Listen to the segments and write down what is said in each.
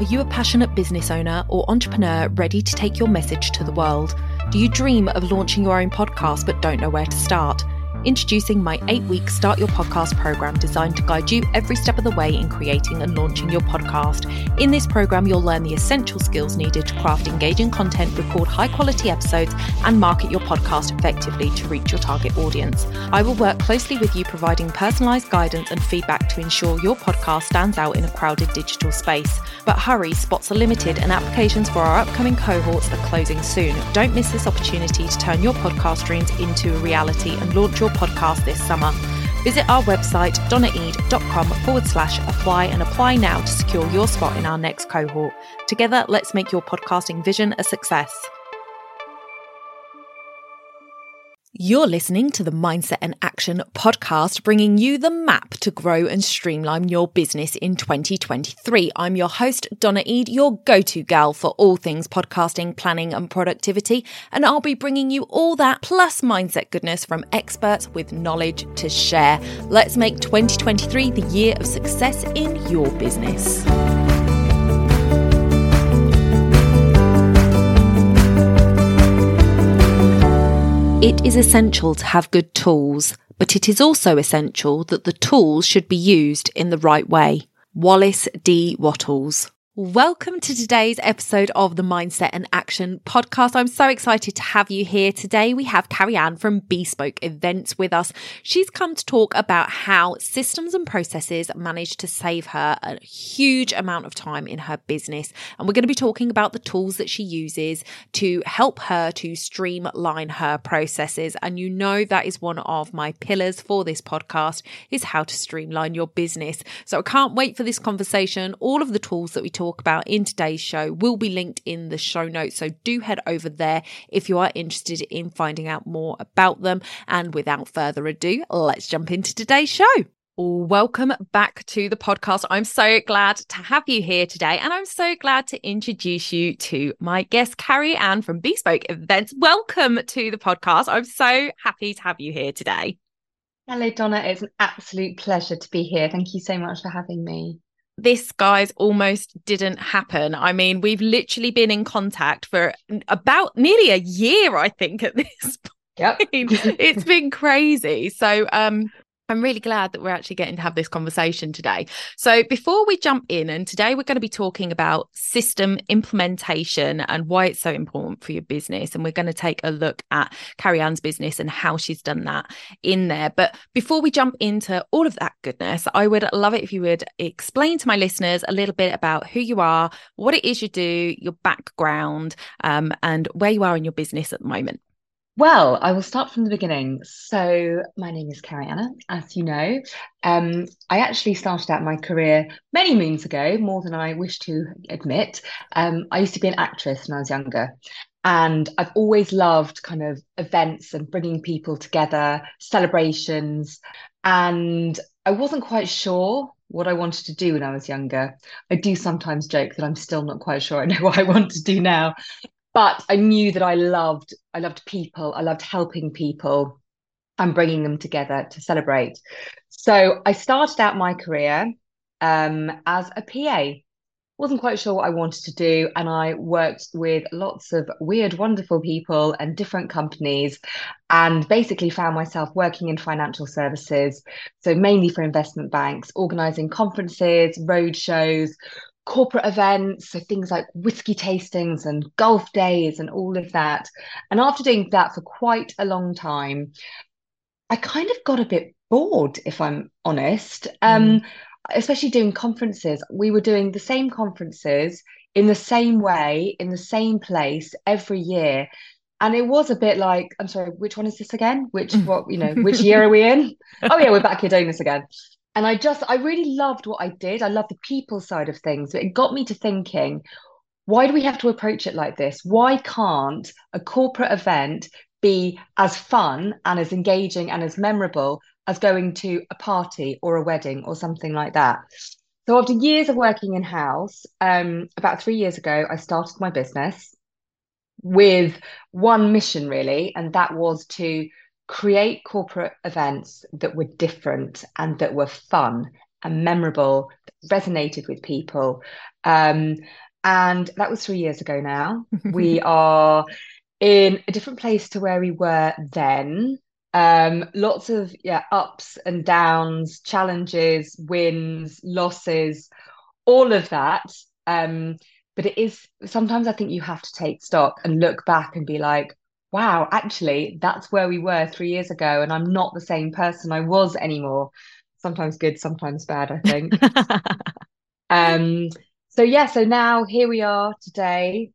Are you a passionate business owner or entrepreneur ready to take your message to the world? Do you dream of launching your own podcast but don't know where to start? Introducing my eight week Start Your Podcast program designed to guide you every step of the way in creating and launching your podcast. In this program, you'll learn the essential skills needed to craft engaging content, record high quality episodes, and market your podcast effectively to reach your target audience. I will work closely with you, providing personalized guidance and feedback to ensure your podcast stands out in a crowded digital space. But hurry, spots are limited, and applications for our upcoming cohorts are closing soon. Don't miss this opportunity to turn your podcast dreams into a reality and launch your your podcast this summer. Visit our website, donnaeade.com forward slash apply and apply now to secure your spot in our next cohort. Together, let's make your podcasting vision a success. You're listening to the Mindset and Action podcast, bringing you the map to grow and streamline your business in 2023. I'm your host, Donna Eade, your go to gal for all things podcasting, planning, and productivity. And I'll be bringing you all that plus mindset goodness from experts with knowledge to share. Let's make 2023 the year of success in your business. It is essential to have good tools, but it is also essential that the tools should be used in the right way. Wallace D. Wattles. Welcome to today's episode of the Mindset and Action podcast. I'm so excited to have you here today. We have Karianne from Bespoke Events with us. She's come to talk about how systems and processes managed to save her a huge amount of time in her business. And we're going to be talking about the tools that she uses to help her to streamline her processes. And you know that is one of my pillars for this podcast is how to streamline your business. So I can't wait for this conversation. All of the tools that we talk talk about in today's show will be linked in the show notes. So do head over there if you are interested in finding out more about them. And without further ado, let's jump into today's show. Welcome back to the podcast. I'm so glad to have you here today. And I'm so glad to introduce you to my guest, Karianne from Bespoke Events. Welcome to the podcast. I'm so happy to have you here today. Hello, Donna. It's an absolute pleasure to be here. Thank you so much for having me this guys almost didn't happen. I mean, we've literally been in contact for about nearly a year, I think, at this point. Yep. it's been crazy. So um I'm really glad that we're actually getting to have this conversation today. So, before we jump in, and today we're going to be talking about system implementation and why it's so important for your business. And we're going to take a look at Karianne's business and how she's done that in there. But before we jump into all of that goodness, I would love it if you would explain to my listeners a little bit about who you are, what it is you do, your background, um, and where you are in your business at the moment. Well, I will start from the beginning. So, my name is Carrie as you know. Um, I actually started out my career many moons ago, more than I wish to admit. Um, I used to be an actress when I was younger. And I've always loved kind of events and bringing people together, celebrations. And I wasn't quite sure what I wanted to do when I was younger. I do sometimes joke that I'm still not quite sure I know what I want to do now but I knew that I loved I loved people. I loved helping people and bringing them together to celebrate. So I started out my career um, as a PA. Wasn't quite sure what I wanted to do, and I worked with lots of weird, wonderful people and different companies, and basically found myself working in financial services. So mainly for investment banks, organizing conferences, road shows, corporate events, so things like whiskey tastings and golf days and all of that. And after doing that for quite a long time, I kind of got a bit bored, if I'm honest. Um, mm. especially doing conferences. We were doing the same conferences in the same way, in the same place every year. And it was a bit like, I'm sorry, which one is this again? Which what you know, which year are we in? Oh yeah, we're back here doing this again and I just I really loved what I did. I loved the people side of things. But it got me to thinking, why do we have to approach it like this? Why can't a corporate event be as fun and as engaging and as memorable as going to a party or a wedding or something like that? So after years of working in house, um, about three years ago, I started my business with one mission really, and that was to create corporate events that were different and that were fun and memorable, resonated with people. Um, and that was three years ago now. we are in a different place to where we were then. Um, lots of yeah, ups and downs, challenges, wins, losses, all of that. Um, but it is sometimes I think you have to take stock and look back and be like, wow, actually, that's where we were three years ago, and I'm not the same person I was anymore. Sometimes good, sometimes bad, I think. um, so yeah, so now here we are today,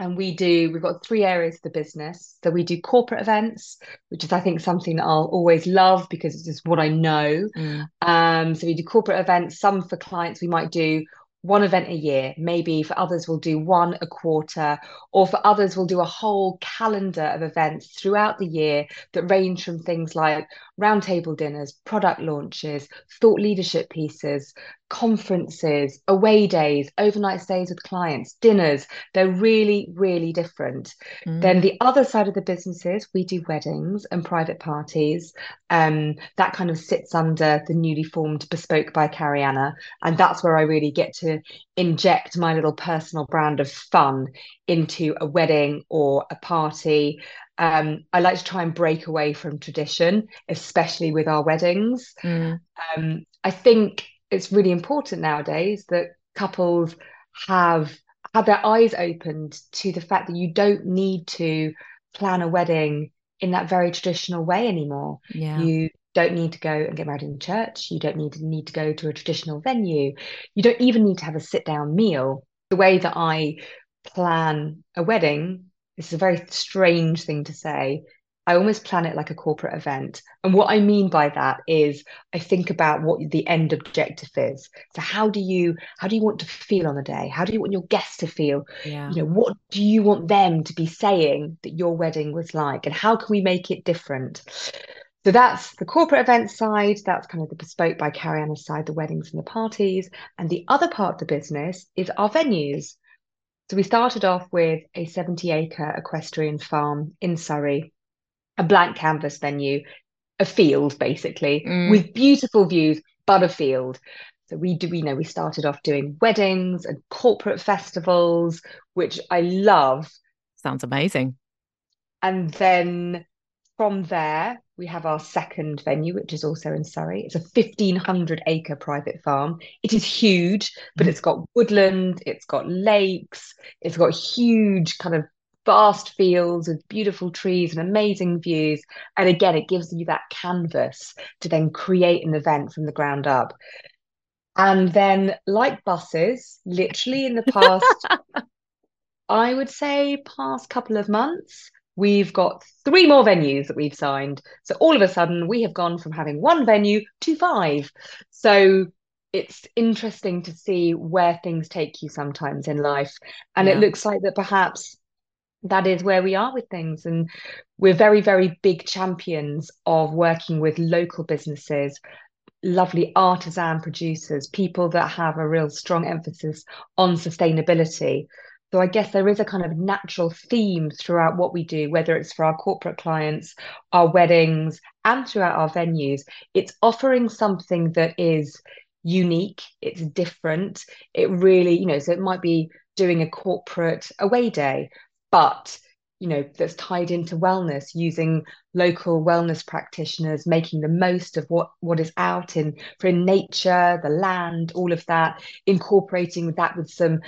and we do we've got three areas of the business so we do corporate events which is i think something that i'll always love because it's just what i know mm. um, so we do corporate events some for clients we might do one event a year. Maybe for others, we'll do one a quarter, or for others, we'll do a whole calendar of events throughout the year that range from things like roundtable dinners, product launches, thought leadership pieces, conferences, away days, overnight stays with clients, dinners. They're really, really different. Mm. Then the other side of the businesses, we do weddings and private parties. Um, that kind of sits under the newly formed Bespoke by Karianne. And that's where I really get to inject my little personal brand of fun into a wedding or a party. Um, I like to try and break away from tradition, especially with our weddings. Mm. Um, I think it's really important nowadays that couples have have their eyes opened to the fact that you don't need to plan a wedding in that very traditional way anymore. Yeah. You don't need to go and get married in church. You don't need to need to go to a traditional venue. You don't even need to have a sit down meal. The way that I plan a wedding, this is a very strange thing to say, I almost plan it like a corporate event. And what I mean by that is I think about what the end objective is. So how do you how do you want to feel on the day? How do you want your guests to feel? Yeah. You know, what do you want them to be saying that your wedding was like? And how can we make it different? So that's the corporate event side, that's kind of the bespoke by Karianne side, the weddings and the parties. And the other part of the business is our venues. So we started off with a 70 acre equestrian farm in Surrey a blank canvas venue, a field basically mm. with beautiful views, but a field. So we do we know we started off doing weddings and corporate festivals, which I love. Sounds amazing. And then from there, we have our second venue, which is also in Surrey. It's a 1,500 acre private farm. It is huge, but mm. it's got woodland, it's got lakes, it's got huge kind of vast fields with beautiful trees and amazing views. And again, it gives you that canvas to then create an event from the ground up. And then, like buses, literally in the past, I would say, past couple of months, we've got three more venues that we've signed. So all of a sudden, we have gone from having one venue to five. So it's interesting to see where things take you sometimes in life. And yeah. it looks like that perhaps that is where we are with things. And we're very, very big champions of working with local businesses, lovely artisan producers, people that have a real strong emphasis on sustainability. So I guess there is a kind of natural theme throughout what we do, whether it's for our corporate clients, our weddings, and throughout our venues. It's offering something that is unique, it's different. It really, you know, so it might be doing a corporate away day but you know that's tied into wellness using local wellness practitioners making the most of what what is out in for in nature the land all of that incorporating that with some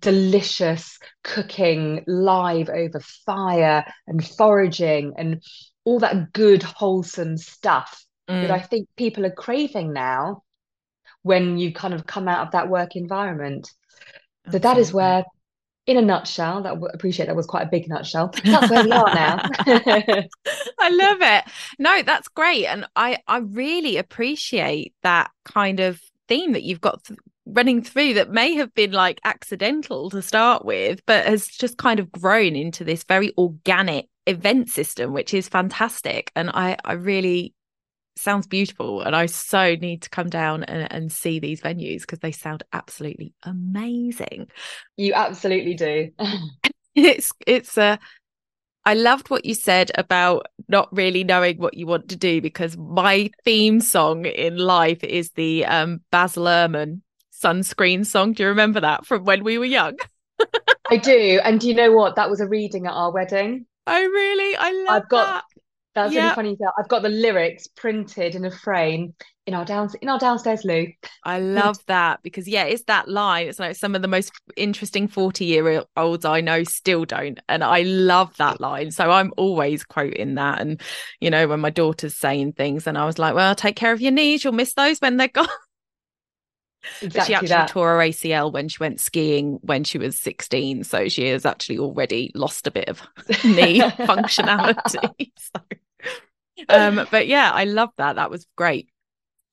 delicious cooking live over fire and foraging and all that good wholesome stuff mm. that i think people are craving now when you kind of come out of that work environment so that is where in a nutshell, that I appreciate that was quite a big nutshell. That's where we are now. I love it. No, that's great, and I I really appreciate that kind of theme that you've got th- running through that may have been like accidental to start with, but has just kind of grown into this very organic event system, which is fantastic. And I I really sounds beautiful and i so need to come down and, and see these venues because they sound absolutely amazing you absolutely do it's it's a I loved what you said about not really knowing what you want to do because my theme song in life is the um, Baz Luhrmann sunscreen song. Do you remember that from when we were young? I do. And do you know what? That was a reading at our wedding. Oh, really? I love I've got that. That's Yeah. really funny. I've got the lyrics printed in a frame in our down in our downstairs loo. I love that because yeah, it's that line. It's like some of the most interesting 40 year olds I know still don't. And I love that line. So I'm always quoting that. And you know, when my daughter's saying things and I was like, Well, take care of your knees, you'll miss those when they're gone. Exactly she actually that. tore her ACL when she went skiing when she was 16. So she has actually already lost a bit of knee functionality. So um, but yeah, I love that. That was great.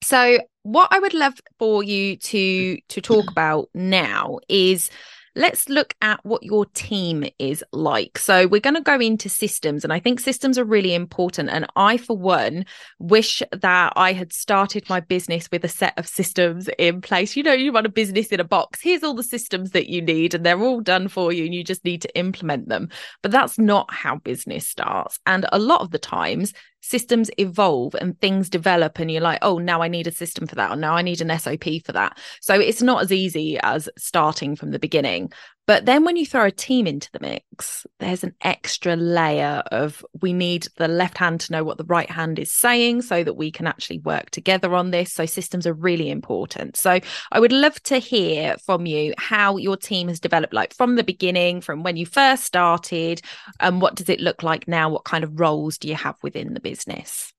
So what I would love for you to to talk about now is let's look at what your team is like. So we're going to go into systems and I think systems are really important and I for one wish that I had started my business with a set of systems in place. You know, you run a business in a box. Here's all the systems that you need and they're all done for you and you just need to implement them. But that's not how business starts. And a lot of the times systems evolve and things develop and you're like oh now i need a system for that or now i need an sop for that. So it's not as easy as starting from the beginning but then when you throw a team into the mix there's an extra layer of we need the left hand to know what the right hand is saying so that we can actually work together on this. So systems are really important. So i would love to hear from you how your team has developed like from the beginning from when you first started and what does it look like now? What kind of roles do you have within the business?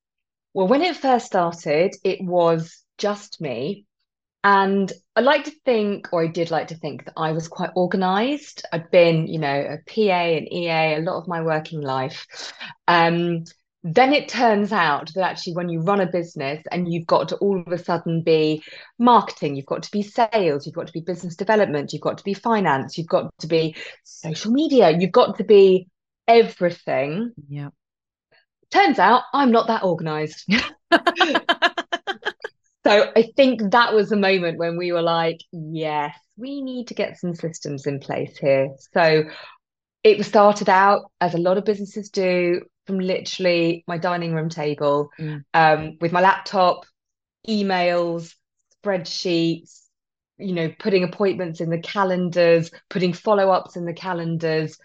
Well, when it first started, it was just me. And I like to think, or I did like to think, that I was quite organized. I'd been, you know, a PA and EA a lot of my working life. Um, then it turns out that actually, when you run a business and you've got to all of a sudden be marketing, you've got to be sales, you've got to be business development, you've got to be finance, you've got to be social media, you've got to be everything. yeah Turns out I'm not that organized. So I think that was the moment when we were like, yes, we need to get some systems in place here. So it started out as a lot of businesses do from literally my dining room table Mm. um, with my laptop, emails, spreadsheets, you know, putting appointments in the calendars, putting follow-ups in the calendars.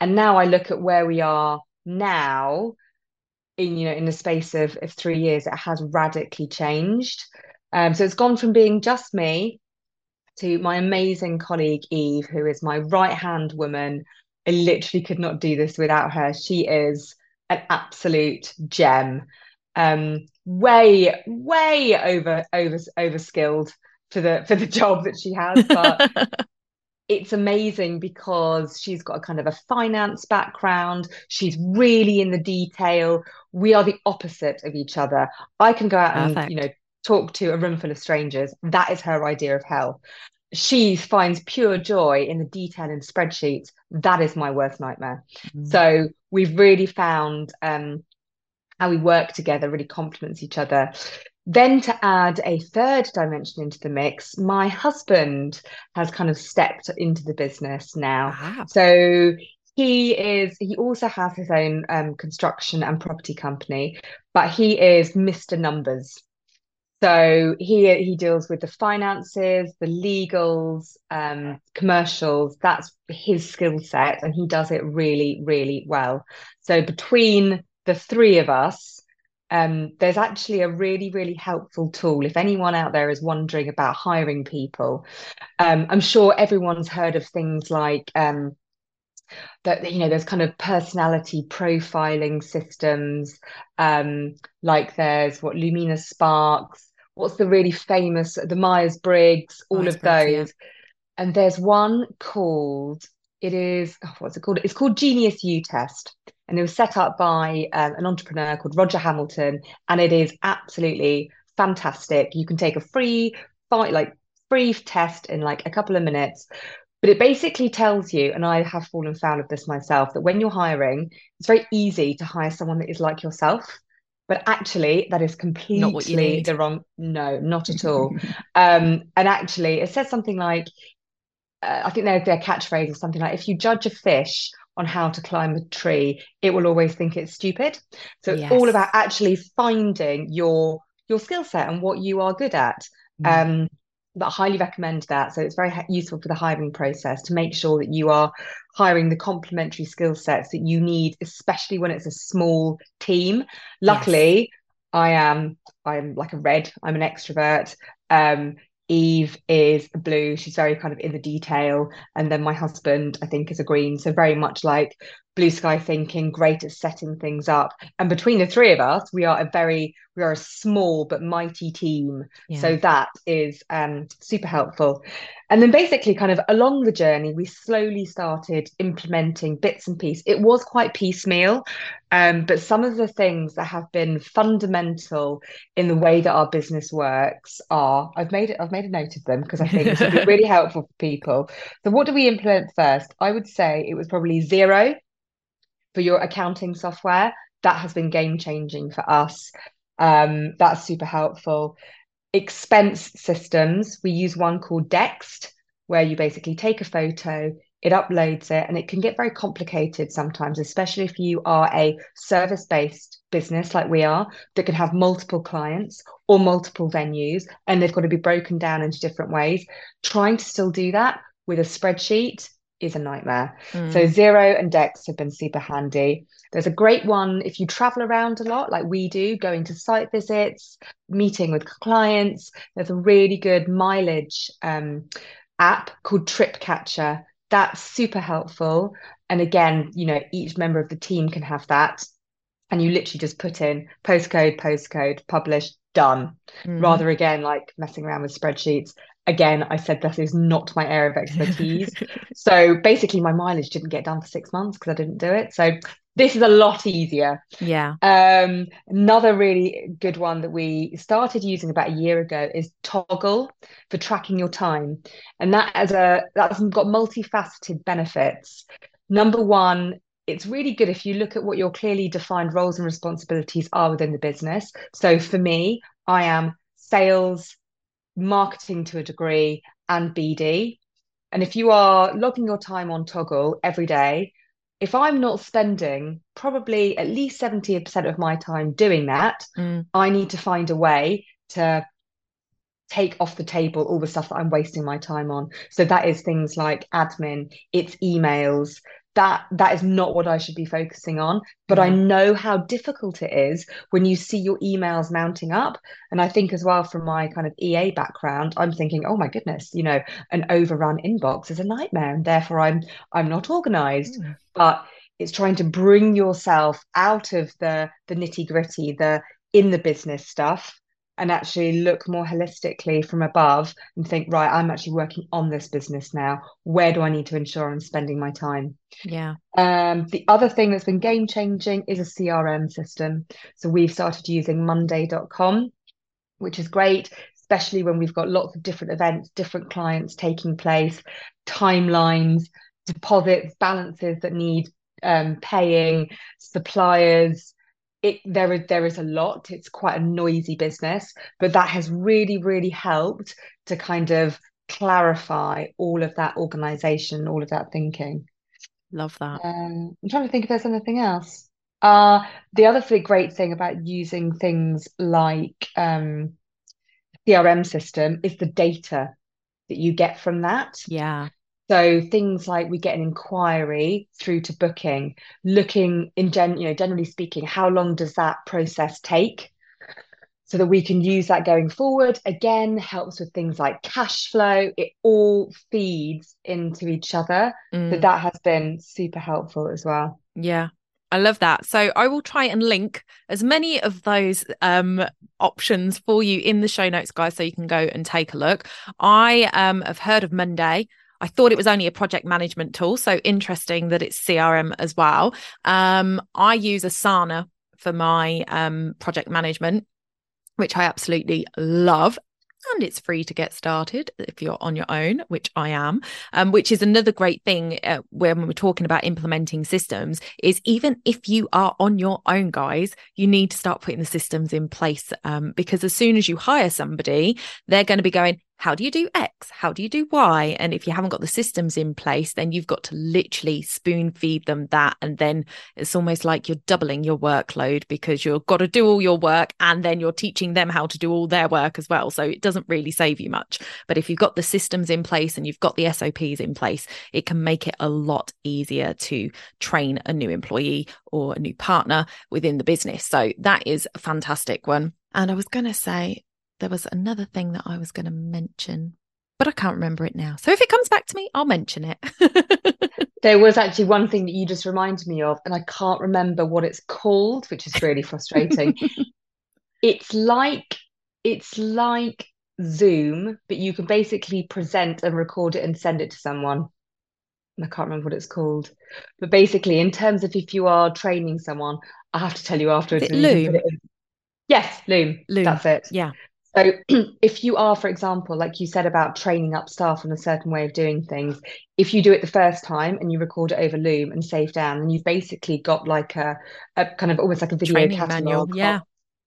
And now I look at where we are now in you know in the space of, of three years it has radically changed. Um, so it's gone from being just me to my amazing colleague eve who is my right hand woman. I literally could not do this without her. She is an absolute gem. Um, way way over over over skilled for the for the job that she has but it's amazing because she's got a kind of a finance background. She's really in the detail. We are the opposite of each other. I can go out and, you know, talk to a room full of strangers. That is her idea of hell. She finds pure joy in the detail in spreadsheets. That is my worst nightmare. Mm. So we've really found um, how we work together really complements each other. Then to add a third dimension into the mix, my husband has kind of stepped into the business now. Ah, So he is, he also has his own um, construction and property company, but he is Mr. Numbers. So he he deals with the finances, the legals, um, commercials. That's his skill set, and he does it really, really well. So between the three of us, um, there's actually a really, really helpful tool. If anyone out there is wondering about hiring people, um, I'm sure everyone's heard of things like um, that you know there's kind of personality profiling systems um like there's what Lumina Sparks what's the really famous the Myers-Briggs all of Myers-Briggs, yeah. those and there's one called it is oh, what's it called it's called Genius U Test and it was set up by um, an entrepreneur called Roger Hamilton and it is absolutely fantastic you can take a free fight like free test in like a couple of minutes but it basically tells you, and I have fallen foul of this myself, that when you're hiring, it's very easy to hire someone that is like yourself. But actually, that is Not what you completely the wrong. No, not at all. Um, and actually, it says something like, uh, I think their their catchphrase is something like, "If you judge a fish on how to climb a tree, it will always think it's stupid. So Yes. it's all about actually finding your your skill set and what you are good at. Mm. Um, but I highly recommend that. So it's very useful for the hiring process to make sure that you are hiring the complementary skill sets that you need, especially when it's a small team. Luckily, I am I'm like a red. I'm an extrovert. Um, Eve is blue. She's very kind of in the detail, and then my husband, I think, is a green. So very much like blue sky thinking, great at setting things up. And between the three of us, we are a very we are a small but mighty team. Yeah. So that is um, super helpful. And then basically, kind of along the journey, we slowly started implementing bits and pieces. It was quite piecemeal, um, but some of the things that have been fundamental in the way that our business works are I've made it. I've made a note of them because I think this will be really helpful for people. So, what do we implement first? I would say it was probably Xero for your accounting software. That has been game changing for us. Um, that's super helpful expense systems, we use one called Dext, where you basically take a photo, it uploads it, and it can get very complicated sometimes, especially if you are a service based business like we are that can have multiple clients or multiple venues, and they've got to be broken down into different ways. Trying to still do that with a spreadsheet is a nightmare. Mm. So Xero and Dext have been super handy. There's a great one if you travel around a lot, like we do, going to site visits, meeting with clients. There's a really good mileage um, app called Trip Catcher. That's super helpful. And again, you know, each member of the team can have that. And you literally just put in postcode, postcode, publish, done. Mhm. Rather again, like messing around with spreadsheets. Again, I said this is not my area of expertise. So basically, my mileage didn't get done for six months because I didn't do it. So this is a lot easier. yeah. Um, another really good one that we started using about a year ago is Toggl for tracking your time, and that as a that's got multifaceted benefits. Number one, it's really good if you look at what your clearly defined roles and responsibilities are within the business. So for me, I am sales, marketing to a degree, and BD. And if you are logging your time on Toggl every day, if I'm not spending probably at least 70% of my time doing that, Mm. I need to find a way to take off the table all the stuff that I'm wasting my time on. So that is things like admin, it's emails. That that is not what I should be focusing on. But I know how difficult it is when you see your emails mounting up. And I think as well from my kind of EA background, I'm thinking, oh my goodness, you know, an overrun inbox is a nightmare, and therefore I'm I'm not organized Mm. but it's trying to bring yourself out of the the nitty gritty, the in the business stuff, and actually look more holistically from above and think, right, I'm actually working on this business now. Where do I need to ensure I'm spending my time? Yeah. Um, the other thing that's been game changing is a CRM system. So we've started using Monday.com, which is great, especially when we've got lots of different events, different clients taking place, timelines, deposits, balances that need um, paying, suppliers. It there is there is a lot. It's quite a noisy business, but that has really, really helped to kind of clarify all of that organization, all of that thinking. Love that. Um, I'm trying to think if there's anything else. Uh, the other th- great thing about using things like um, CRM system is the data that you get from that. Yeah. So things like we get an inquiry through to booking, looking in gen, you know, generally speaking, how long does that process take? So that we can use that going forward. Again, helps with things like cash flow. It all feeds into each other. So Mm. that has been super helpful as well. Yeah. I love that. So I will try and link as many of those um, options for you in the show notes, guys, so you can go and take a look. I um, have heard of Monday. I thought it was only a project management tool. So interesting that it's CRM as well. Um, I use Asana for my um, project management, which I absolutely love. And it's free to get started if you're on your own, which I am. Um, which is another great thing uh, when we're talking about implementing systems. Is even if you are on your own, guys, you need to start putting the systems in place um, because as soon as you hire somebody, they're going to be going, how do you do X? How do you do Y? And if you haven't got the systems in place, then you've got to literally spoon feed them that. And then it's almost like you're doubling your workload because you've got to do all your work and then you're teaching them how to do all their work as well. So it doesn't really save you much. But if you've got the systems in place and you've got the SOPs in place, it can make it a lot easier to train a new employee or a new partner within the business. So that is a fantastic one. And I was going to say, there was another thing that I was going to mention, but I can't remember it now. So if it comes back to me, I'll mention it. there was actually one thing that you just reminded me of, and I can't remember what it's called, which is really frustrating. it's like it's like Zoom, but you can basically present and record it and send it to someone. I can't remember what it's called. But basically, in terms of if you are training someone, I have to tell you afterwards. Loom? Yes, Loom. Loom. That's it. Yeah. So, if you are, for example, like you said about training up staff on a certain way of doing things, if you do it the first time and you record it over Loom and save down, then you've basically got like a, a kind of almost like a video Training catalog. Manual. Yeah.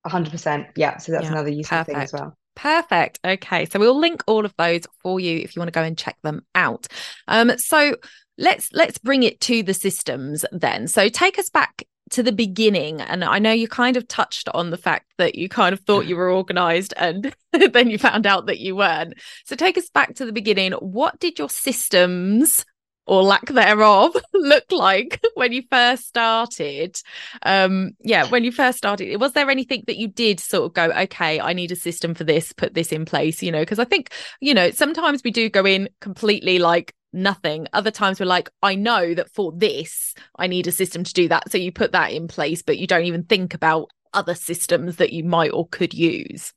100%. Yeah. So, that's yeah. another useful Perfect. thing as well. Perfect. Okay. So we'll link all of those for you if you want to go and check them out. Um, so let's let's bring it to the systems then. So take us back to the beginning and i know you kind of touched on the fact that you kind of thought you were organized and then you found out that you weren't. So take us back to the beginning. What did your systems or lack thereof look like when you first started? Um yeah when you first started was there anything that you did sort of go okay i need a system for this put this in place you know? Because i think you know sometimes we do go in completely like nothing. Other times we're like, I know that for this, I need a system to do that. So you put that in place, but you don't even think about other systems that you might or could use.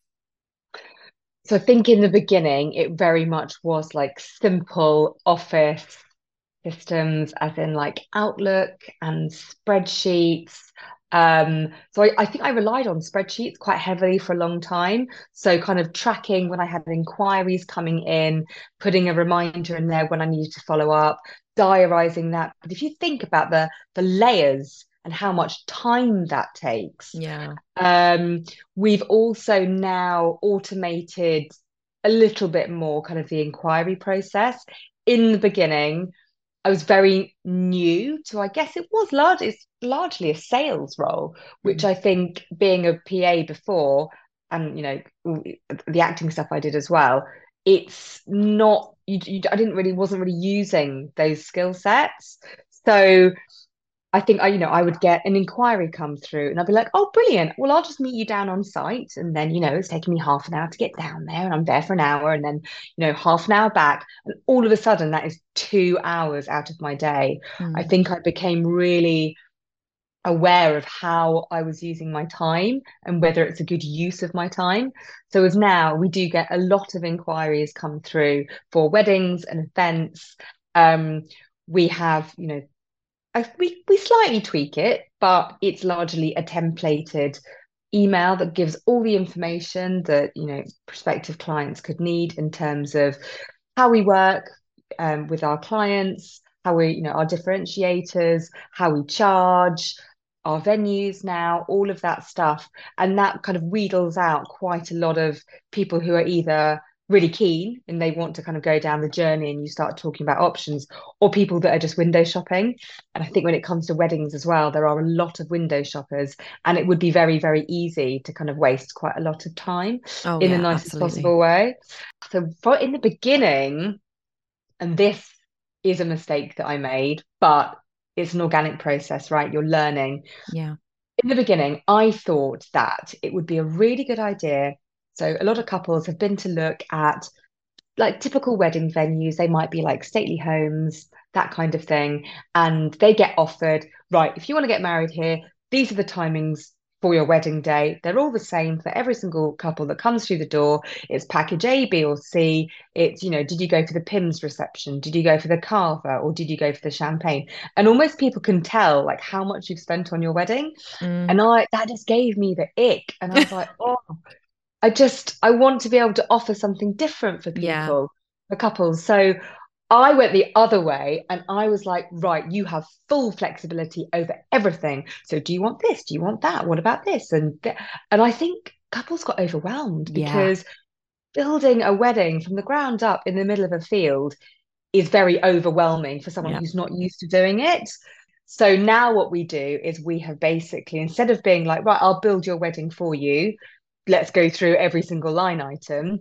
So I think in the beginning, it very much was like simple office systems, as in like Outlook and spreadsheets um, so I, I, think I relied on spreadsheets quite heavily for a long time. So kind of tracking when I had inquiries coming in, putting a reminder in there when I needed to follow up, diarizing that. But if you think about the the layers and how much time that takes, yeah. Um, we've also now automated a little bit more kind of the inquiry process. In the beginning, I was very new to, I guess it was large, it's largely a sales role, which mm-hmm. I think being a PA before and, you know, the acting stuff I did as well, it's not, you, you, I didn't really, wasn't really using those skill sets. So I think I, you know, I would get an inquiry come through and I'd be like, oh, brilliant. Well, I'll just meet you down on site. And then, you know, it's taking me half an hour to get down there and I'm there for an hour and then, you know, half an hour back. And all of a sudden, that is two hours out of my day. Mm. I think I became really aware of how I was using my time and whether it's a good use of my time. So as now we do get a lot of inquiries come through for weddings and events. Um, we have, you know, we, we slightly tweak it, but it's largely a templated email that gives all the information that you know prospective clients could need in terms of how we work um, with our clients how we you know our differentiators how we charge our venues now all of that stuff. And that kind of wheedles out quite a lot of people who are either really keen and they want to kind of go down the journey and you start talking about options or people that are just window shopping. And i think when it comes to weddings as well there are a lot of window shoppers and it would be very very easy to kind of waste quite a lot of time oh, in yeah, the nicest absolutely. possible way. So for in the beginning and this is a mistake that i made but it's an organic process right? You're learning. Yeah. In the beginning i thought that it would be a really good idea so a lot of couples have been to look at like typical wedding venues. They might be like stately homes, that kind of thing. And they get offered, right, if you want to get married here, these are the timings for your wedding day. They're all the same for every single couple that comes through the door. It's package A, B, or C. It's, you know, did you go for the Pimm's reception? Did you go for the carver or did you go for the champagne? And almost people can tell like how much you've spent on your wedding. Mm. And I that just gave me the ick. And I was like, oh, I just I want to be able to offer something different for people, yeah. for couples. So I went the other way and I was like, right, you have full flexibility over everything. So do you want this? Do you want that? What about this? And th- and I think couples got overwhelmed because building a wedding from the ground up in the middle of a field is very overwhelming for someone yeah. who's not used to doing it. So now what we do is we have basically, instead of being like, right, I'll build your wedding for you, let's go through every single line item,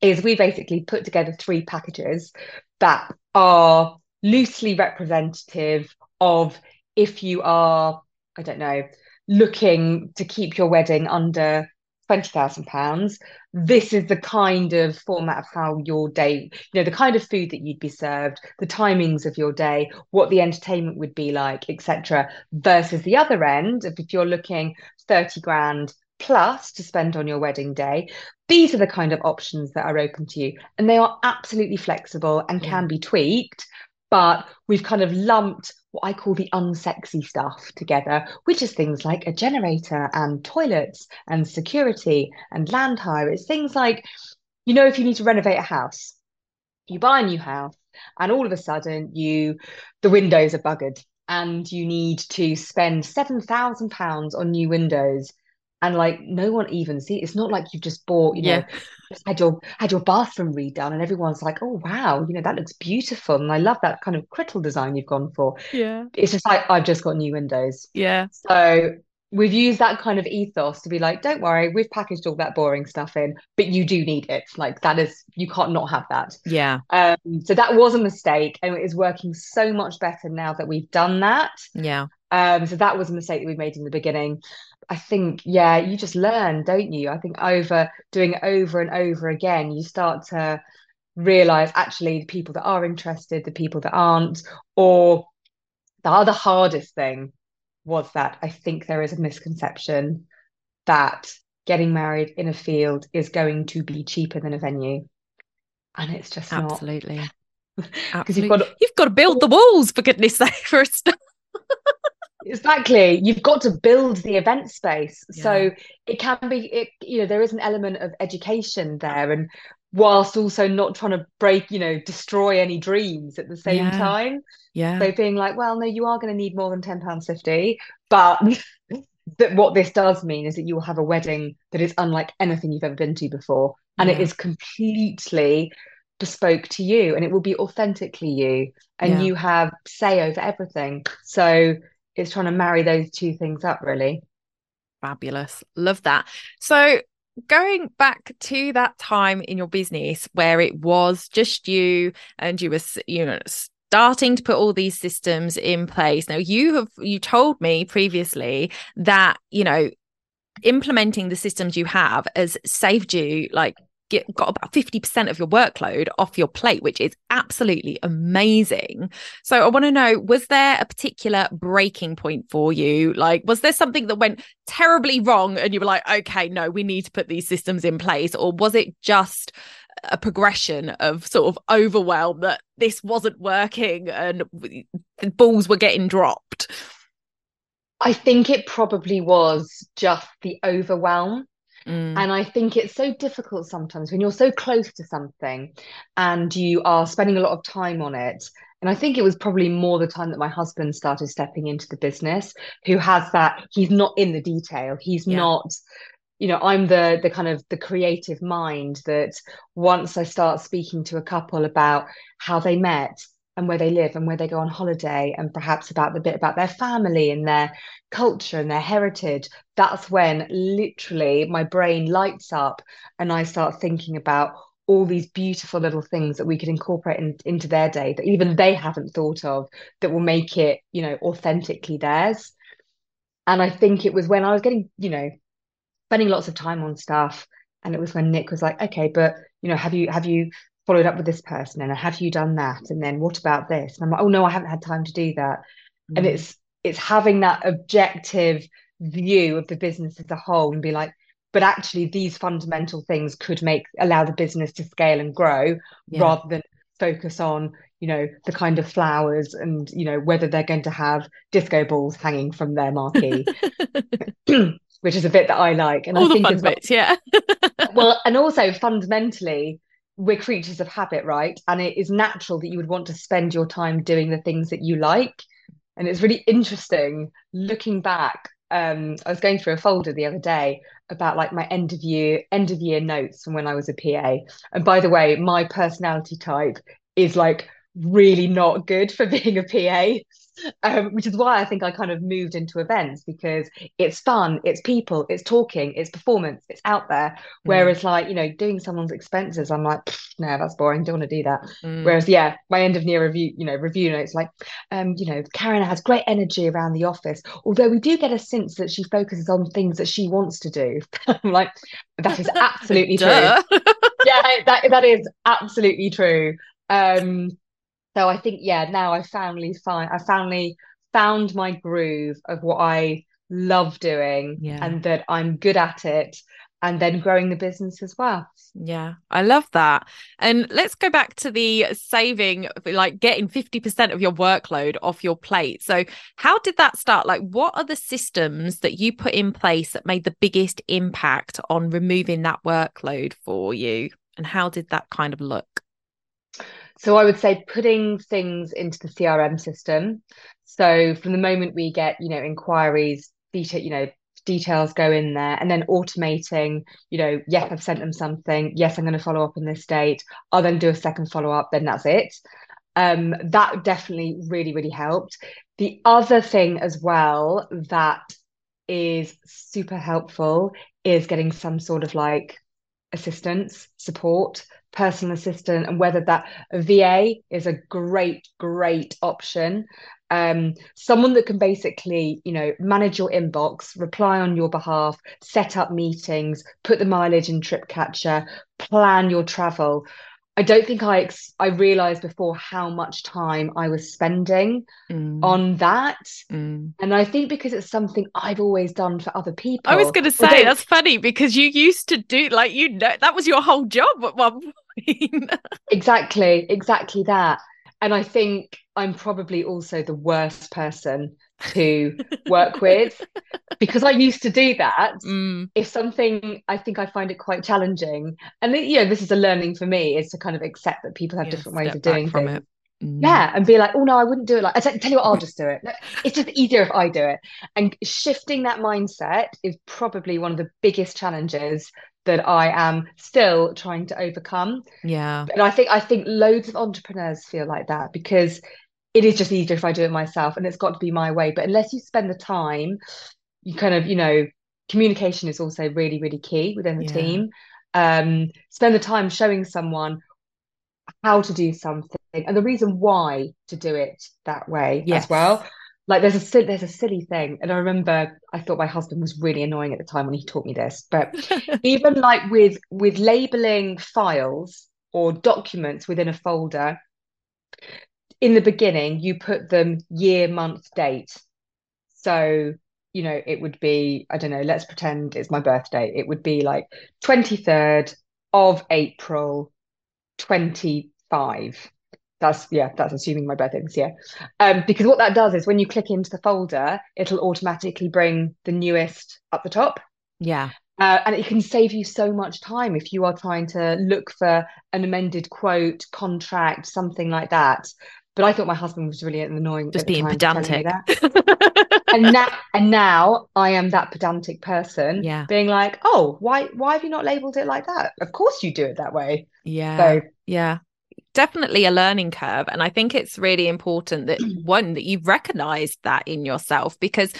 is we basically put together three packages that are loosely representative of if you are, I don't know, looking to keep your wedding under £20,000, this is the kind of format of how your day, you know, the kind of food that you'd be served, the timings of your day, what the entertainment would be like, etc. Versus the other end, if you're looking 30 grand plus to spend on your wedding day, these are the kind of options that are open to you. And they are absolutely flexible and can yeah. be tweaked but we've kind of lumped what I call the unsexy stuff together, which is things like a generator and toilets and security and land hire. It's things like, you know, if you need to renovate a house, you buy a new house and all of a sudden you the windows are buggered and you need to spend seven thousand pounds on new windows and like no one even see it's not like you've just bought you know yeah. had your had your bathroom redone and everyone's like oh wow you know that looks beautiful. And i love that kind of Crittall design you've gone for. Yeah. It's just like i've just got new windows. Yeah. So we've used that kind of ethos to be like don't worry we've packaged all that boring stuff in but you do need it. Like that is you can't not have that. Yeah. Um so that was a mistake and it is working so much better now that we've done that. Yeah. Um so that was a mistake that we made in the beginning. I think, yeah, you just learn, don't you? I think over doing it over and over again, you start to realize actually the people that are interested, the people that aren't, or the other hardest thing was that I think there is a misconception that getting married in a field is going to be cheaper than a venue. And it's just absolutely. Because you've got to, you've got to build the walls for goodness sake for a start. Exactly. You've got to build the event space. Yeah. So it can be, it, you know, there is an element of education there. And whilst also not trying to break, you know, destroy any dreams at the same yeah. time. Yeah. So being like, well, no, you are going to need more than £10.50. But that what this does mean is that you will have a wedding that is unlike anything you've ever been to before. And yeah. it is completely bespoke to you and it will be authentically you. And yeah. you have say over everything. So it's trying to marry those two things up really fabulous love that so going back to that time in your business where it was just you and you were you know starting to put all these systems in place. Now you have you told me previously that you know implementing the systems you have has saved you like get got about 50% of your workload off your plate which is absolutely amazing. So i want to know was there a particular breaking point for you? Like was there something that went terribly wrong and you were like okay no we need to put these systems in place or was it just a progression of sort of overwhelm that this wasn't working and the balls were getting dropped? I think it probably was just the overwhelm Mm. And I think it's so difficult sometimes when you're so close to something and you are spending a lot of time on it. And I think it was probably more the time that my husband started stepping into the business, who has that, he's not in the detail. He's yeah. not, you know, I'm the the kind of the creative mind that once I start speaking to a couple about how they met and where they live and where they go on holiday and perhaps about the bit about their family and their culture and their heritage that's when literally my brain lights up and i start thinking about all these beautiful little things that we could incorporate in, into their day that even they haven't thought of that will make it you know authentically theirs. And i think it was when i was getting you know spending lots of time on stuff and it was when nick was like okay but you know have you have you followed up with this person and have you done that? And then what about this? And i'm like oh no i haven't had time to do that. Mm. and it's it's having that objective view of the business as a whole and be like but actually these fundamental things could make allow the business to scale and grow yeah. rather than focus on you know the kind of flowers and you know whether they're going to have disco balls hanging from their marquee. Which is a bit that i like. And all I the fun bits yeah. Well and also fundamentally we're creatures of habit, right? And it is natural that you would want to spend your time doing the things that you like. And it's really interesting looking back um, I was going through a folder the other day about like my end of year end of year notes from when I was a PA. And by the way, my personality type is like really not good for being a PA um, which is why I think I kind of moved into events because it's fun, it's people, it's talking, it's performance, it's out there. Mm. Whereas, like, you know, doing someone's expenses, I'm like, no, that's boring. Don't want to do that. Mm. Whereas, yeah, my end of year review, you know, review notes like, um, you know, Karen has great energy around the office, although we do get a sense that she focuses on things that she wants to do. I'm like, that is absolutely true. yeah, that that is absolutely true. Um, so I think, yeah, now I finally find I finally found my groove of what I love doing yeah. and that I'm good at it and then growing the business as well. Yeah, I love that. And let's go back to the saving, like getting 50% of your workload off your plate. So, how did that start? Like, what are the systems that you put in place that made the biggest impact on removing that workload for you? And how did that kind of look? So I would say putting things into the CRM system. So from the moment we get, you know, inquiries, detail, you know, details go in there, and then automating, you know, yes, I've sent them something. Yes, I'm going to follow up on this date. I'll then do a second follow up. Then that's it. Um, that definitely really, really helped. The other thing as well that is super helpful is getting some sort of like assistance, support personal assistant and whether that VA is a great, great option. Um, someone that can basically, you know, manage your inbox, reply on your behalf, set up meetings, put the mileage in Trip Catcher, plan your travel. I don't think I ex- I realized before how much time I was spending mm. on that, mm. and I think because it's something I've always done for other people. I was going to say that's funny because you used to do like you know that was your whole job at one exactly, exactly that, and I think I'm probably also the worst person to work with because I used to do that. Mm. If something, I think I find it quite challenging, and you know, this is a learning for me is to kind of accept that people have yeah, different ways of doing things. Mm. Yeah, and be like, oh no, I wouldn't do it like. I tell you what, I'll just do it. It's just easier if I do it. And shifting that mindset is probably one of the biggest challenges that I am still trying to overcome. Yeah, and I think I think loads of entrepreneurs feel like that because it is just easier if I do it myself and it's got to be my way. But unless you spend the time, you kind of, you know, communication is also really, really key within the yeah. team. Um, spend the time showing someone how to do something and the reason why to do it that way yes. as well. Like there's a there's a silly thing, and I remember I thought my husband was really annoying at the time when he taught me this. But even like with with labeling files or documents within a folder, in the beginning you put them year month date so you know it would be i don't know let's pretend it's my birthday it would be like 23rd of april 25 that's yeah that's assuming my this year um, because what that does is when you click into the folder it'll automatically bring the newest up the top yeah uh, and it can save you so much time if you are trying to look for an amended quote contract something like that but I thought my husband was really annoying. Just being pedantic. and now, and now I am that pedantic person. Yeah. Being like, oh, why, why have you not labeled it like that? Of course you do it that way. Yeah. So, yeah. Definitely a learning curve. And I think it's really important that one, that you've recognized that in yourself because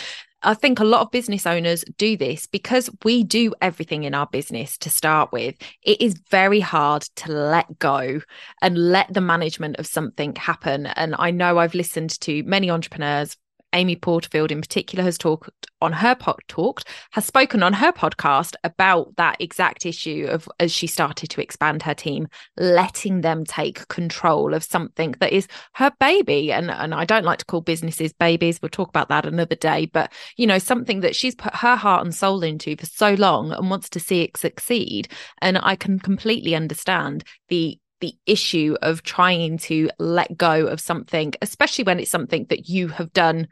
I think a lot of business owners do this because we do everything in our business to start with. It is very hard to let go and let the management of something happen. And I know I've listened to many entrepreneurs Amy Porterfield in particular has talked on her pod talked has spoken on her podcast about that exact issue of as she started to expand her team letting them take control of something that is her baby. And and I don't like to call businesses babies. We'll talk about that another day. But you know something that she's put her heart and soul into for so long and wants to see it succeed. And I can completely understand the the issue of trying to let go of something, especially when it's something that you have done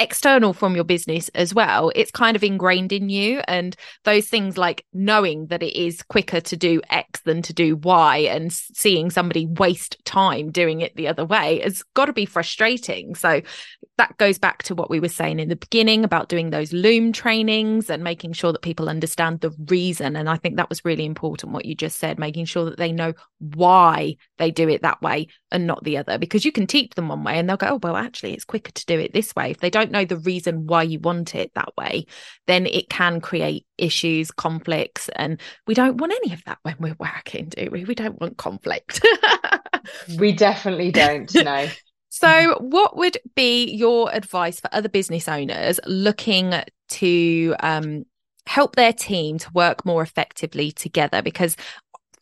external from your business as well, it's kind of ingrained in you. And those things like knowing that it is quicker to do X than to do Y and seeing somebody waste time doing it the other way has got to be frustrating. So that goes back to what we were saying in the beginning about doing those Loom trainings and making sure that people understand the reason. And I think that was really important what you just said, making sure that they know why they do it that way and not the other, because you can teach them one way and they'll go, oh, well, actually, it's quicker to do it this way. If they don't know the reason why you want it that way, then it can create issues, conflicts. And we don't want any of that when we're working, do we? We don't want conflict. we definitely don't, no. So, what would be your advice for other business owners looking to um, help their team to work more effectively together? Because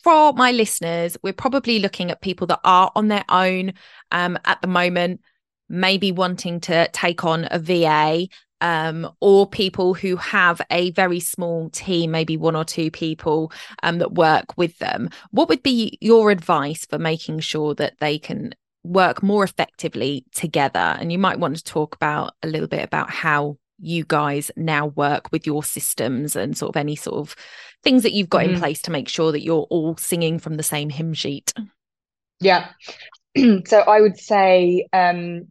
for my listeners, we're probably looking at people that are on their own um, at the moment, maybe wanting to take on a VA. Um, or people who have a very small team, maybe one or two people um, that work with them. What would be your advice for making sure that they can work more effectively together. And you might want to talk about a little bit about how you guys now work with your systems and sort of any sort of things that you've got mm-hmm. in place to make sure that you're all singing from the same hymn sheet. Yeah. so I would say, um,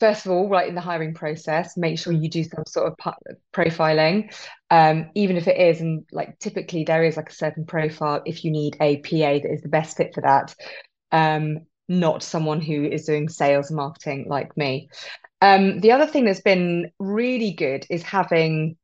first of all, right in the hiring process, make sure you do some sort of profiling, um, even if it is, and like typically there is like a certain profile if you need a PA that is the best fit for that. Um, not someone who is doing sales and marketing like me. Um, the other thing that's been really good is having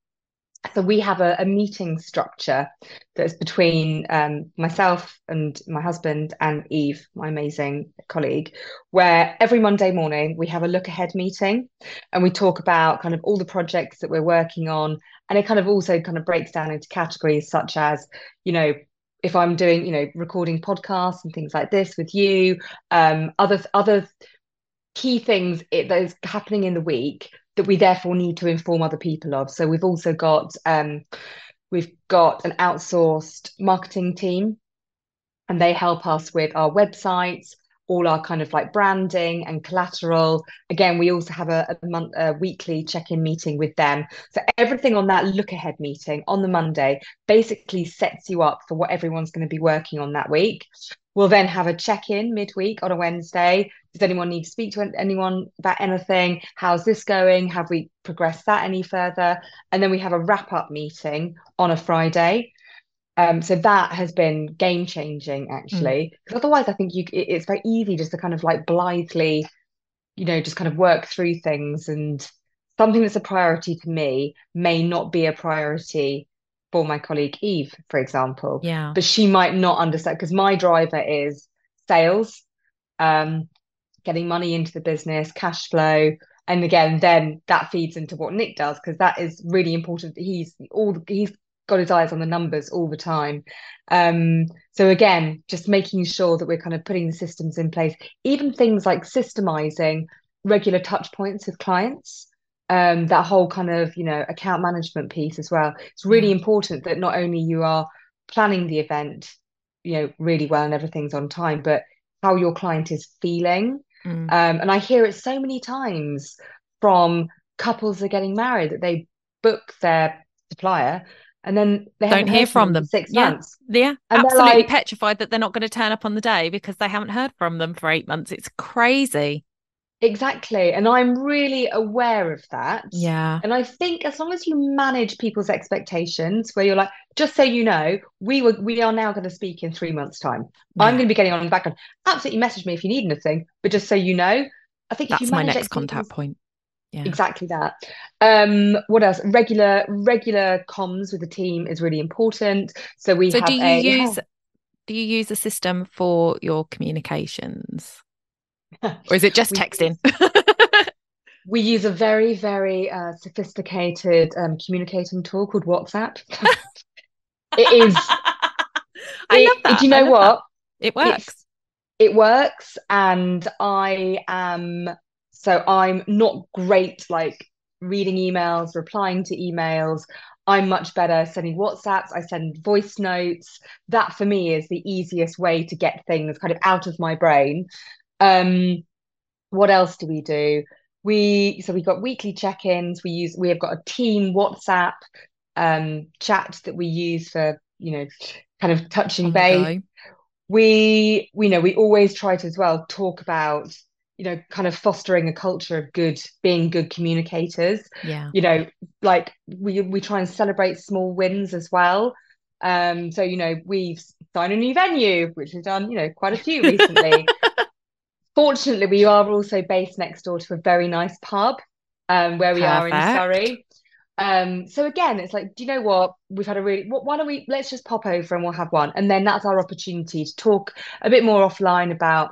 so we have a, a meeting structure that's between um, myself and my husband and Eve, my amazing colleague, where every Monday morning we have a look ahead meeting and we talk about kind of all the projects that we're working on. And it kind of also kind of breaks down into categories such as, you know, if I'm doing, you know, recording podcasts and things like this with you, um, other other key things it, that is happening in the week that we therefore need to inform other people of. So we've also got um, we've got an outsourced marketing team, and they help us with our websites, all our kind of like branding and collateral. Again, we also have a, a, month, a weekly check-in meeting with them. So everything on that look ahead meeting on the Monday basically sets you up for what everyone's going to be working on that week. We'll then have a check-in midweek on a Wednesday. Does anyone need to speak to anyone about anything? How's this going? Have we progressed that any further? And then we have a wrap-up meeting on a Friday um, so that has been game changing actually, because mm. otherwise I think you it, it's very easy just to kind of like blithely, you know, just kind of work through things and something that's a priority to me may not be a priority for my colleague Eve, for example. Yeah. But she might not understand because my driver is sales, um, getting money into the business, cash flow. And again, then that feeds into what Nick does because that is really important. He's all he's got his eyes on the numbers all the time. Um, so again, just making sure that we're kind of putting the systems in place, even things like systemizing regular touch points with clients. Um, that whole kind of you know account management piece as well. It's really mm. important that not only you are planning the event, you know, really well and everything's on time, but how your client is feeling. Mm. Um, and I hear it so many times from couples that are getting married that they book their supplier and then they don't hear from them six yeah. months. Yeah, and absolutely like, petrified that they're not going to turn up on the day because they haven't heard from them for eight months. It's crazy. Exactly, and I'm really aware of that. Yeah, and I think as long as you manage people's expectations, where you're like, just so you know, we were we are now going to speak in three months' time. Yeah. I'm going to be getting on the background. Absolutely, message me if you need anything, but just so you know, I think that's my next contact point yeah. exactly that um what else regular regular comms with the team is really important so we have. so do you a, use do you use a system for your communications or is it just texting we use a very very uh, sophisticated um, communicating tool called WhatsApp it is i it, love that do you know what that. it works it's, it works and i am so I'm not great like reading emails, replying to emails. I'm much better sending WhatsApps. I send voice notes. That for me is the easiest way to get things kind of out of my brain. Um, what else do we do? we so we've got weekly check-ins. We use we have got a team WhatsApp um, chat that we use for you know kind of touching base. We we know we always try to as well talk about you know kind of fostering a culture of good being good communicators yeah you know like we we try and celebrate small wins as well um so you know we've signed a new venue which we've done you know quite a few recently fortunately we are also based next door to a very nice pub um where we Perfect. are in Surrey. Um so again it's like do you know what? We've had a really why don't we let's just pop over and we'll have one. And then that's our opportunity to talk a bit more offline about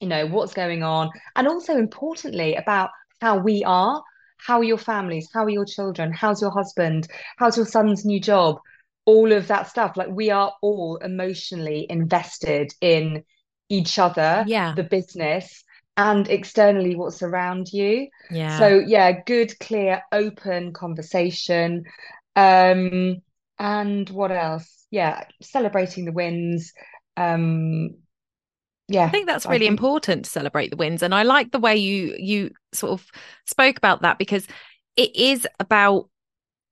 you know what's going on and also importantly about how we are how are your families how are your children how's your husband how's your son's new job all of that stuff. Like we are all emotionally invested in each other yeah. the business and externally what's around you. Yeah. So yeah good clear open conversation. Um and what else? Yeah celebrating the wins. Um yeah i think that's really think... important to celebrate the wins and i like the way you you sort of spoke about that because it is about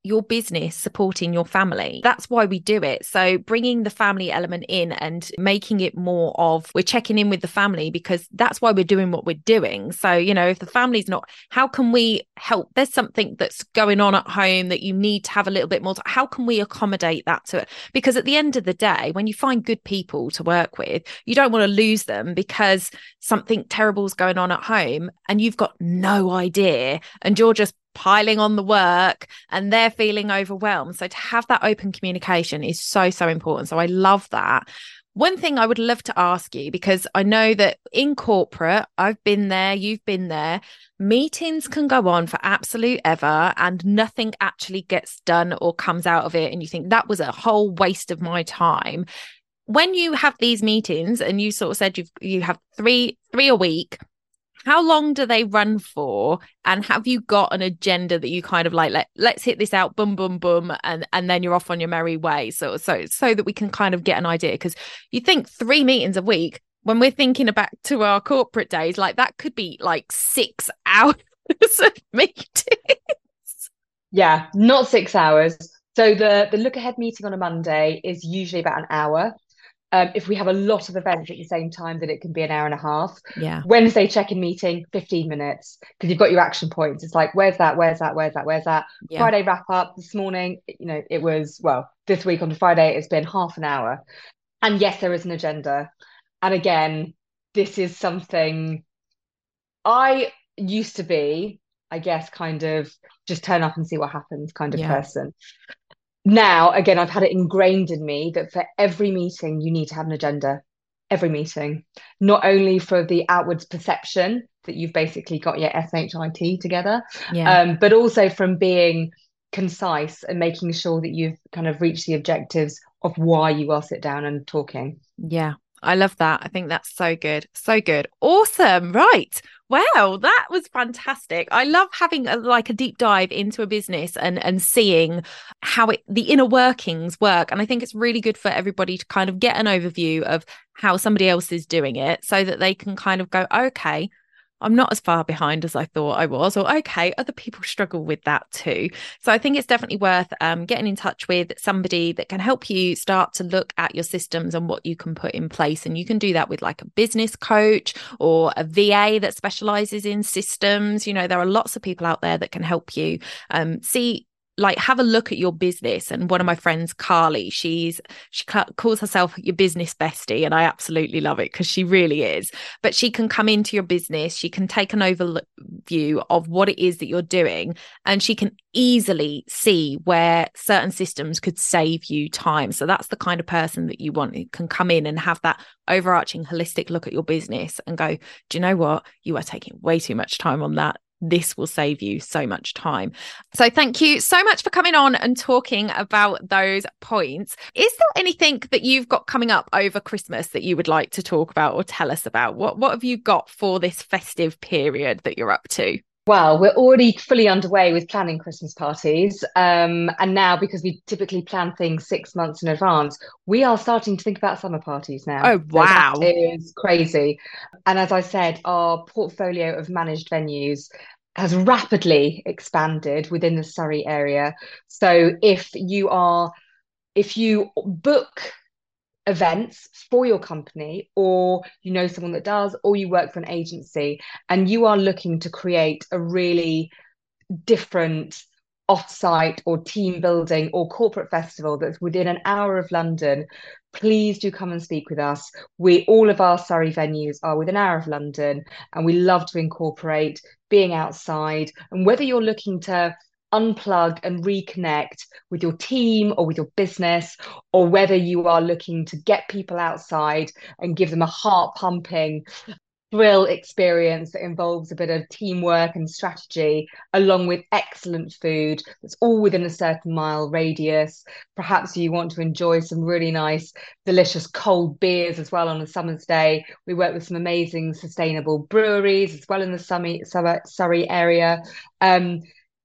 your business supporting your family. That's why we do it. So bringing the family element in and making it more of we're checking in with the family because that's why we're doing what we're doing. So, you know, if the family's not, how can we help? There's something that's going on at home that you need to have a little bit more. How can we accommodate that to it? Because at the end of the day, when you find good people to work with, you don't want to lose them because something terrible is going on at home and you've got no idea and you're just piling on the work and they're feeling overwhelmed. So to have that open communication is so, so important. So I love that. One thing I would love to ask you, because I know that in corporate, I've been there, you've been there, meetings can go on for absolute ever and nothing actually gets done or comes out of it. And you think that was a whole waste of my time. When you have these meetings and you sort of said you've you have three three a week, how long do they run for? And have you got an agenda that you kind of like let, let's hit this out boom boom boom and and then you're off on your merry way? So so so that we can kind of get an idea because you think three meetings a week when we're thinking back to our corporate days like that could be like six hours of meetings. Yeah not six hours. So the the look ahead meeting on a monday is usually about an hour um, if we have a lot of events at the same time, then it can be an hour and a half. Yeah. Wednesday check-in meeting, 15 minutes, because you've got your action points. It's like, where's that? Where's that? Where's that? Where's that? Yeah. Friday wrap up this morning, you know, it was, well, this week on Friday, it's been half an hour. And yes, there is an agenda. And again, this is something I used to be, I guess, kind of just turn up and see what happens kind of yeah. person now again i've had it ingrained in me that for every meeting you need to have an agenda. Every meeting. Not only for the outwards perception that you've basically got your shit together yeah. um, but also from being concise and making sure that you've kind of reached the objectives of why you are sit down and talking. Yeah I love that. I think that's so good. So good. Awesome. Right. Wow, that was fantastic. I love having a, like a deep dive into a business and and seeing how it the inner workings work. And I think it's really good for everybody to kind of get an overview of how somebody else is doing it so that they can kind of go, okay, I'm not as far behind as I thought I was, or okay, other people struggle with that too. So I think it's definitely worth um, getting in touch with somebody that can help you start to look at your systems and what you can put in place. And you can do that with like a business coach or a VA that specializes in systems. You know, there are lots of people out there that can help you um, see like have a look at your business. And one of my friends carly she's she calls herself your business bestie and i absolutely love it because she really is. But she can come into your business she can take an overview of what it is that you're doing and she can easily see where certain systems could save you time. So that's the kind of person that you want. Who can come in and have that overarching holistic look at your business and go do you know what? You are taking way too much time on that this will save you so much time. So, thank you so much for coming on and talking about those points. Is there anything that you've got coming up over Christmas that you would like to talk about or tell us about? What, what have you got for this festive period that you're up to? Well, we're already fully underway with planning Christmas parties. Um, and now, because we typically plan things six months in advance, we are starting to think about summer parties now. Oh, wow. So is crazy. And as I said, our portfolio of managed venues has rapidly expanded within the Surrey area. So if you are, if you book events for your company or you know someone that does or you work for an agency and you are looking to create a really different off-site or team building or corporate festival that's within an hour of London, please do come and speak with us. We all of our Surrey venues are within an hour of London, and we love to incorporate being outside. And whether you're looking to unplug and reconnect with your team or with your business, or whether you are looking to get people outside and give them a heart pumping thrill experience that involves a bit of teamwork and strategy, along with excellent food that's all within a certain mile radius. Perhaps you want to enjoy some really nice, delicious cold beers as well on a summer's day. We work with some amazing sustainable breweries as well in the Surrey, Surrey area. Um,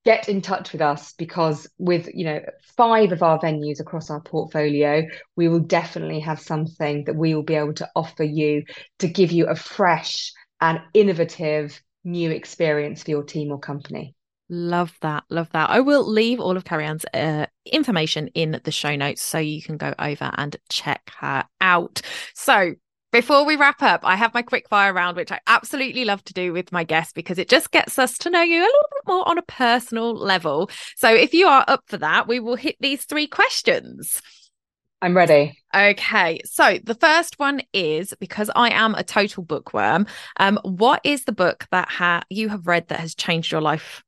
get in touch with us because with you know five of our venues across our portfolio we will definitely have something that we will be able to offer you to give you a fresh and innovative new experience for your team or company Love that. Love that. I will leave all of Karianne's uh, information in the show notes so you can go over and check her out. So, before we wrap up, I have my quick fire round, which I absolutely love to do with my guests because it just gets us to know you a little bit more on a personal level. So if you are up for that, we will hit these three questions. I'm ready. Okay. So the first one is because I am a total bookworm. Um, what is the book that ha- you have read that has changed your life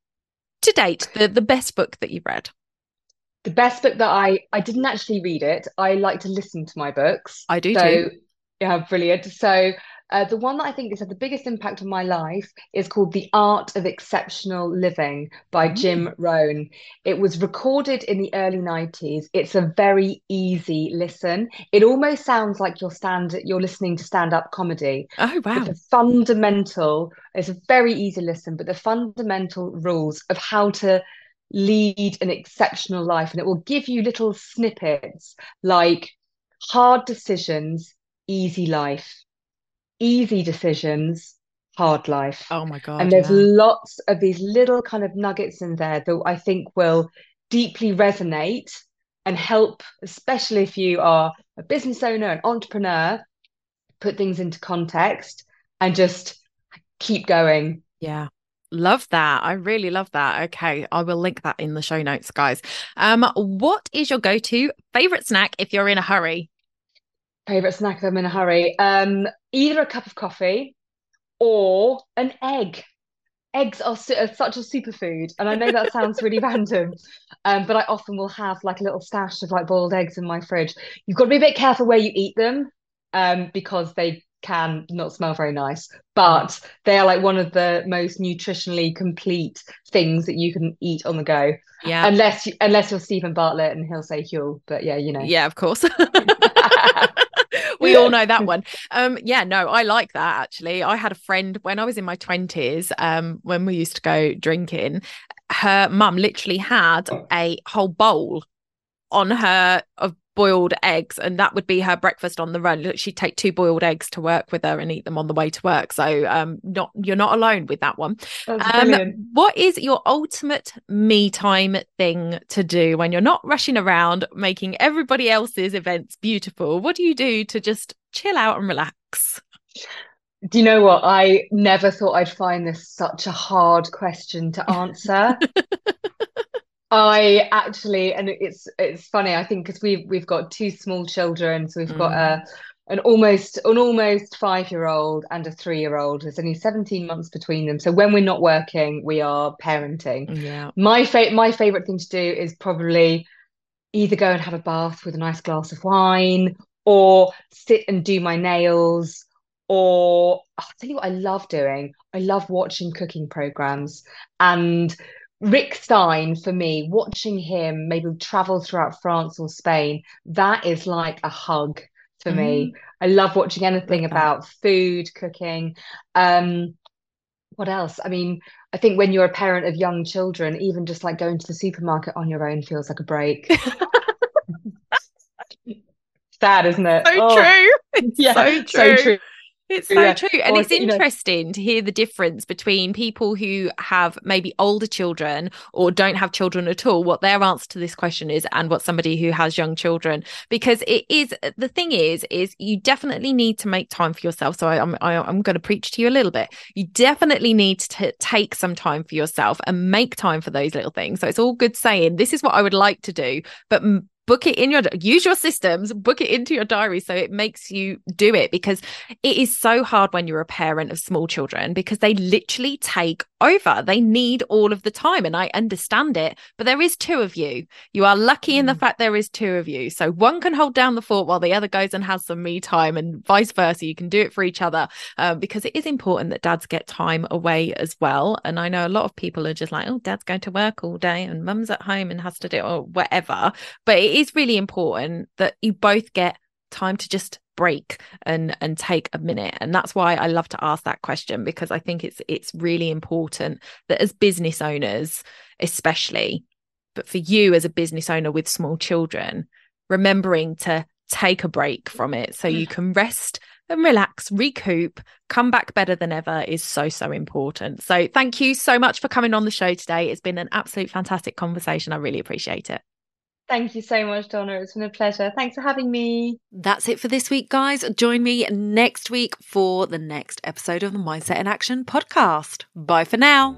to date? The the best book that you've read? The best book that I I didn't actually read it. I like to listen to my books. I do so too. Yeah, brilliant. So uh, the one that I think has had the biggest impact on my life is called The Art of Exceptional Living by mm. Jim Rohn. It was recorded in the early 90s. It's a very easy listen. It almost sounds like you're stand you're listening to stand-up comedy. Oh wow. The fundamental, it's a very easy listen, but the fundamental rules of how to lead an exceptional life. And it will give you little snippets like hard decisions easy life, easy decisions, hard life. Oh my God. And there's yeah. lots of these little kind of nuggets in there that I think will deeply resonate and help, especially if you are a business owner, an entrepreneur, put things into context and just keep going. Yeah. Love that. I really love that. Okay. I will link that in the show notes, guys. Um, what is your go-to favorite snack if you're in a hurry? Favorite snack if I'm in a hurry. Um, either a cup of coffee or an egg. Eggs are, su- are such a superfood, and I know that sounds really random, um, but I often will have like a little stash of like boiled eggs in my fridge. You've got to be a bit careful where you eat them, um, because they can not smell very nice, but they are like one of the most nutritionally complete things that you can eat on the go. Yeah. Unless you, unless you're Steven Bartlett and he'll say Huel, but yeah, you know. Yeah, of course. we all know that one. Um, yeah, no, I like that actually. I had a friend when I was in my 20s, um, when we used to go drinking, her mum literally had a whole bowl on her of boiled eggs and that would be her breakfast on the run. She'd take two boiled eggs to work with her and eat them on the way to work. So um not you're not alone with that one. Um, what is your ultimate me time thing to do when you're not rushing around making everybody else's events beautiful? What do you do to just chill out and relax? Do you know what? I never thought i'd find this such a hard question to answer I actually, and it's it's funny. I think because we've we've got two small children, so we've mm. got a an almost an almost five year old and a three year old. There's only 17 months between them. So when we're not working, we are parenting. Yeah. My fa- my favorite thing to do is probably either go and have a bath with a nice glass of wine, or sit and do my nails. Or I'll tell you what I love doing. I love watching cooking programs and Rick Stein, for me, watching him maybe travel throughout France or Spain, that is like a hug for mm. me. I love watching anything about food, cooking. Um, what else? I mean, I think when you're a parent of young children, even just like going to the supermarket on your own feels like a break. Sad, isn't it? So oh. true. yeah, so true. So true. It's so yeah. true. And or, it's interesting know. to hear the difference between people who have maybe older children or don't have children at all, what their answer to this question is, and what somebody who has young children. Because it is the thing is, is you definitely need to make time for yourself. So I, I'm I, am i am going to preach to you a little bit. You definitely need to take some time for yourself and make time for those little things. So it's all good saying this is what I would like to do, but book it in your use your systems book it into your diary so it makes you do it because it is so hard when you're a parent of small children because they literally take over. They need all of the time and i understand it but there is two of you. You are lucky in the mm. fact there is two of you. So one can hold down the fort while the other goes and has some me time and vice versa. You can do it for each other um, because it is important that dads get time away as well. And i know a lot of people are just like oh dad's going to work all day and mum's at home and has to do it or whatever. But it is really important that you both get time to just break and and take a minute and that's why I love to ask that question because I think it's it's really important that as business owners especially but for you as a business owner with small children remembering to take a break from it so you can rest and relax, recoup, come back better than ever is so, so important. So, thank you so much for coming on the show today. It's been an absolute fantastic conversation. I really appreciate it. Thank you so much, Donna. It's been a pleasure. Thanks for having me. That's it for this week, guys. Join me next week for the next episode of the Mindset in Action podcast. Bye for now.